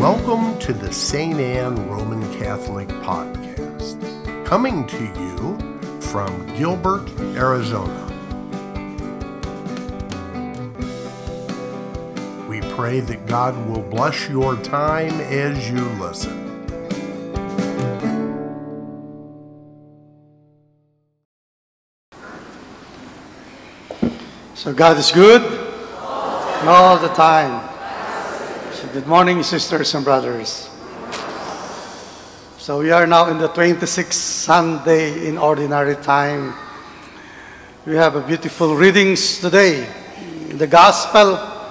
Welcome to the St. Anne Roman Catholic Podcast, coming to you from Gilbert, Arizona. We pray that God will bless your time as you listen. So God is good all the time. Good morning, sisters and brothers. So we are now in the 26th Sunday in Ordinary Time. We have a beautiful readings today. The Gospel, uh,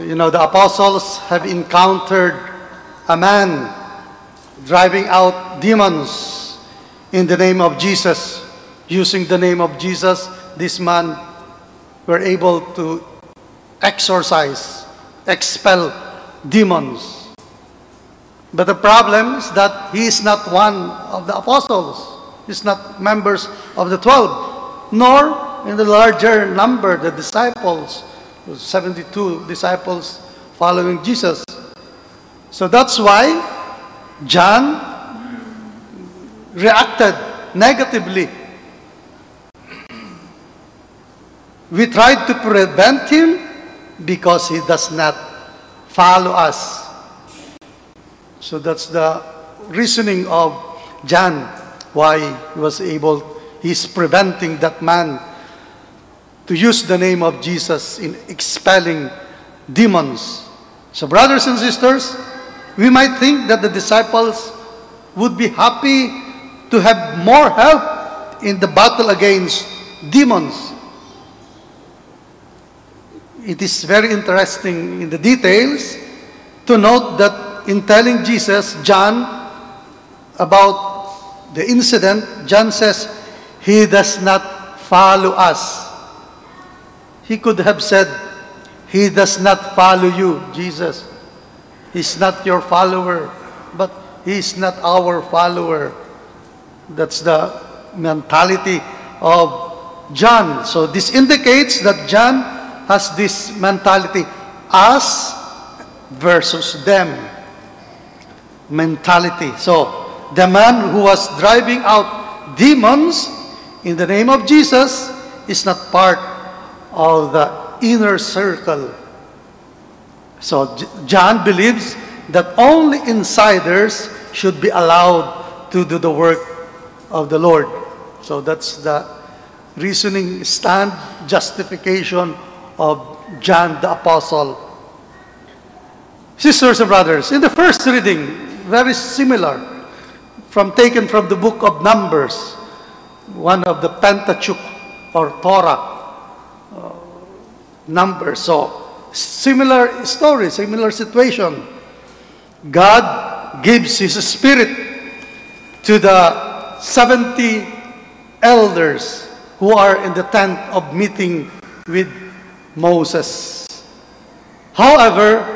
you know, the apostles have encountered a man driving out demons in the name of Jesus. Using the name of Jesus, this man were able to exorcise, expel demons. But the problem is that he is not one of the apostles. He's not members of the twelve, nor in the larger number, the disciples, 72 disciples following Jesus. So that's why John reacted negatively We tried to prevent him because he does not follow us. So that's the reasoning of John why he was able, he's preventing that man to use the name of Jesus in expelling demons. So, brothers and sisters, we might think that the disciples would be happy to have more help in the battle against demons. It is very interesting in the details to note that in telling Jesus, John, about the incident, John says, He does not follow us. He could have said, He does not follow you, Jesus. He's not your follower, but He's not our follower. That's the mentality of John. So this indicates that John has this mentality us versus them mentality. So, the man who was driving out demons in the name of Jesus is not part of the inner circle. So, John believes that only insiders should be allowed to do the work of the Lord. So, that's the reasoning stand justification of John the Apostle. Sisters and brothers, in the first reading, very similar, from taken from the book of Numbers, one of the Pentateuch or Torah uh, numbers. So, similar story, similar situation. God gives His Spirit to the 70 elders who are in the tent of meeting with Moses. However,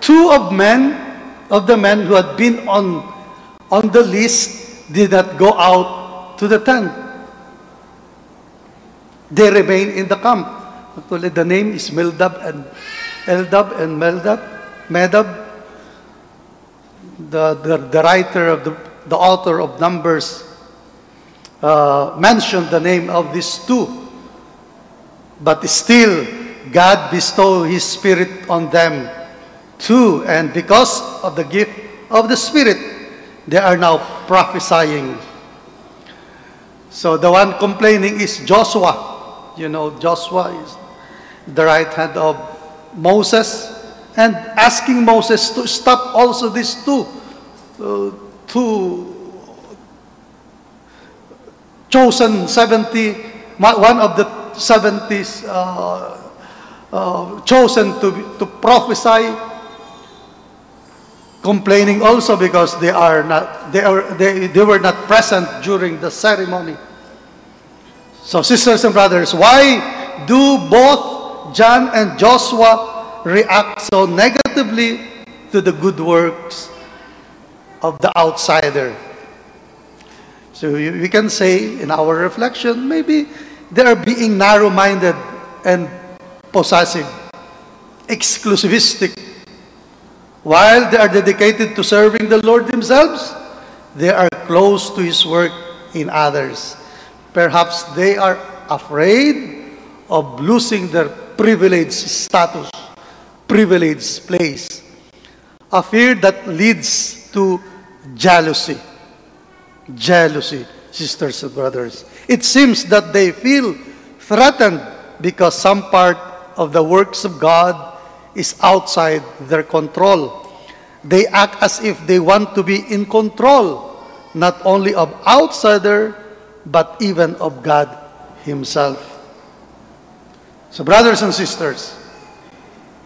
two of men of the men who had been on on the list did not go out to the tent. They remained in the camp. Actually, the name is Mildab and Eldad and Meldab, Medad. The, the, the writer of the, the author of Numbers uh, mentioned the name of these two. But still, God bestowed His Spirit on them too. And because of the gift of the Spirit, they are now prophesying. So the one complaining is Joshua. You know, Joshua is the right hand of Moses and asking Moses to stop also these two, uh, two chosen 70, one of the 70s uh, uh, chosen to, to prophesy, complaining also because they are not they are they, they were not present during the ceremony. So sisters and brothers, why do both John and Joshua react so negatively to the good works of the outsider? So we can say in our reflection, maybe they are being narrow-minded and possessive, exclusivistic While they are dedicated to serving the Lord themselves, they are close to His work in others. Perhaps they are afraid of losing their privileged status, privileged place. A fear that leads to jealousy. Jealousy, sisters and brothers. It seems that they feel threatened because some part of the works of God is outside their control. They act as if they want to be in control, not only of outsider, but even of God Himself. So, brothers and sisters,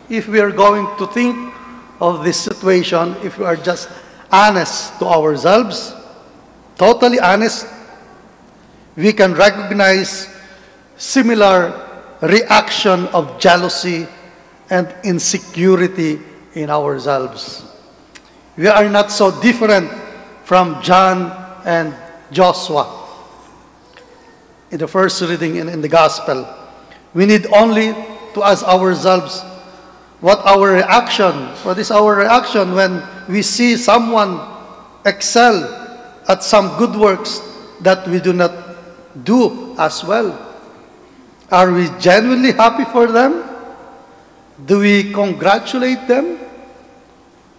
if we are going to think of this situation, if we are just honest to ourselves, totally honest, we can recognize similar reaction of jealousy and insecurity in ourselves. We are not so different from John and Joshua. In the first reading in, the gospel, we need only to ask ourselves what our reaction, what is our reaction when we see someone excel at some good works that we do not do as well. Are we genuinely happy for them? Do we congratulate them?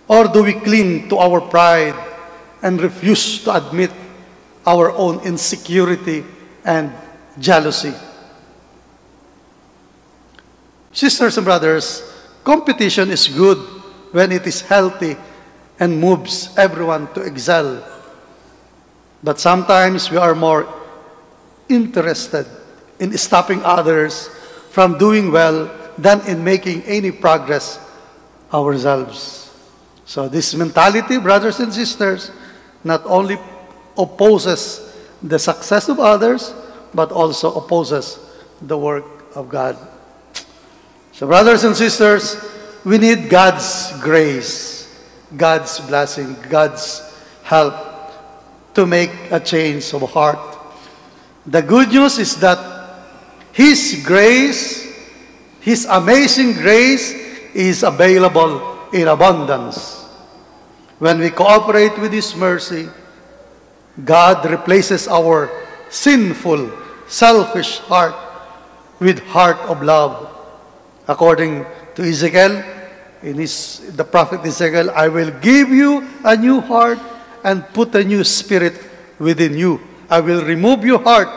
Or do we cling to our pride and refuse to admit our own insecurity and jealousy? Sisters and brothers, competition is good when it is healthy and moves everyone to excel. But sometimes we are more interested in stopping others from doing well than in making any progress ourselves. So, this mentality, brothers and sisters, not only opposes the success of others, but also opposes the work of God. So, brothers and sisters, we need God's grace, God's blessing, God's help to make a change of heart. The good news is that His grace, His amazing grace, is available in abundance. When we cooperate with His mercy, God replaces our sinful, selfish heart with heart of love. According to Ezekiel, in his, the prophet Ezekiel, I will give you a new heart and put a new spirit within you. I will remove your heart,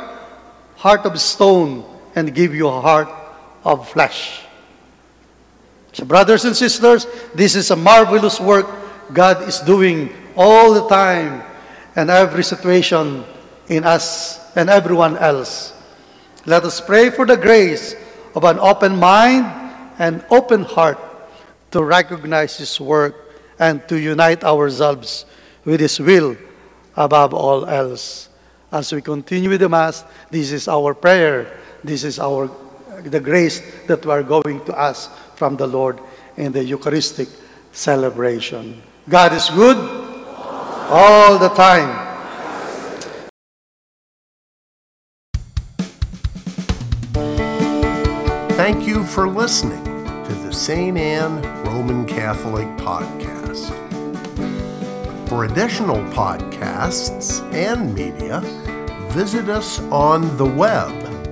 heart of stone, and give you a heart of flesh. So, brothers and sisters, this is a marvelous work God is doing all the time and every situation in us and everyone else. Let us pray for the grace of an open mind and open heart to recognize His work and to unite ourselves with His will above all else. As we continue with the Mass, this is our prayer. This is our the grace that we are going to ask from the Lord in the Eucharistic celebration. God is good all the time. Thank you for listening to the St. Anne Roman Catholic Podcast. For additional podcasts and media, visit us on the web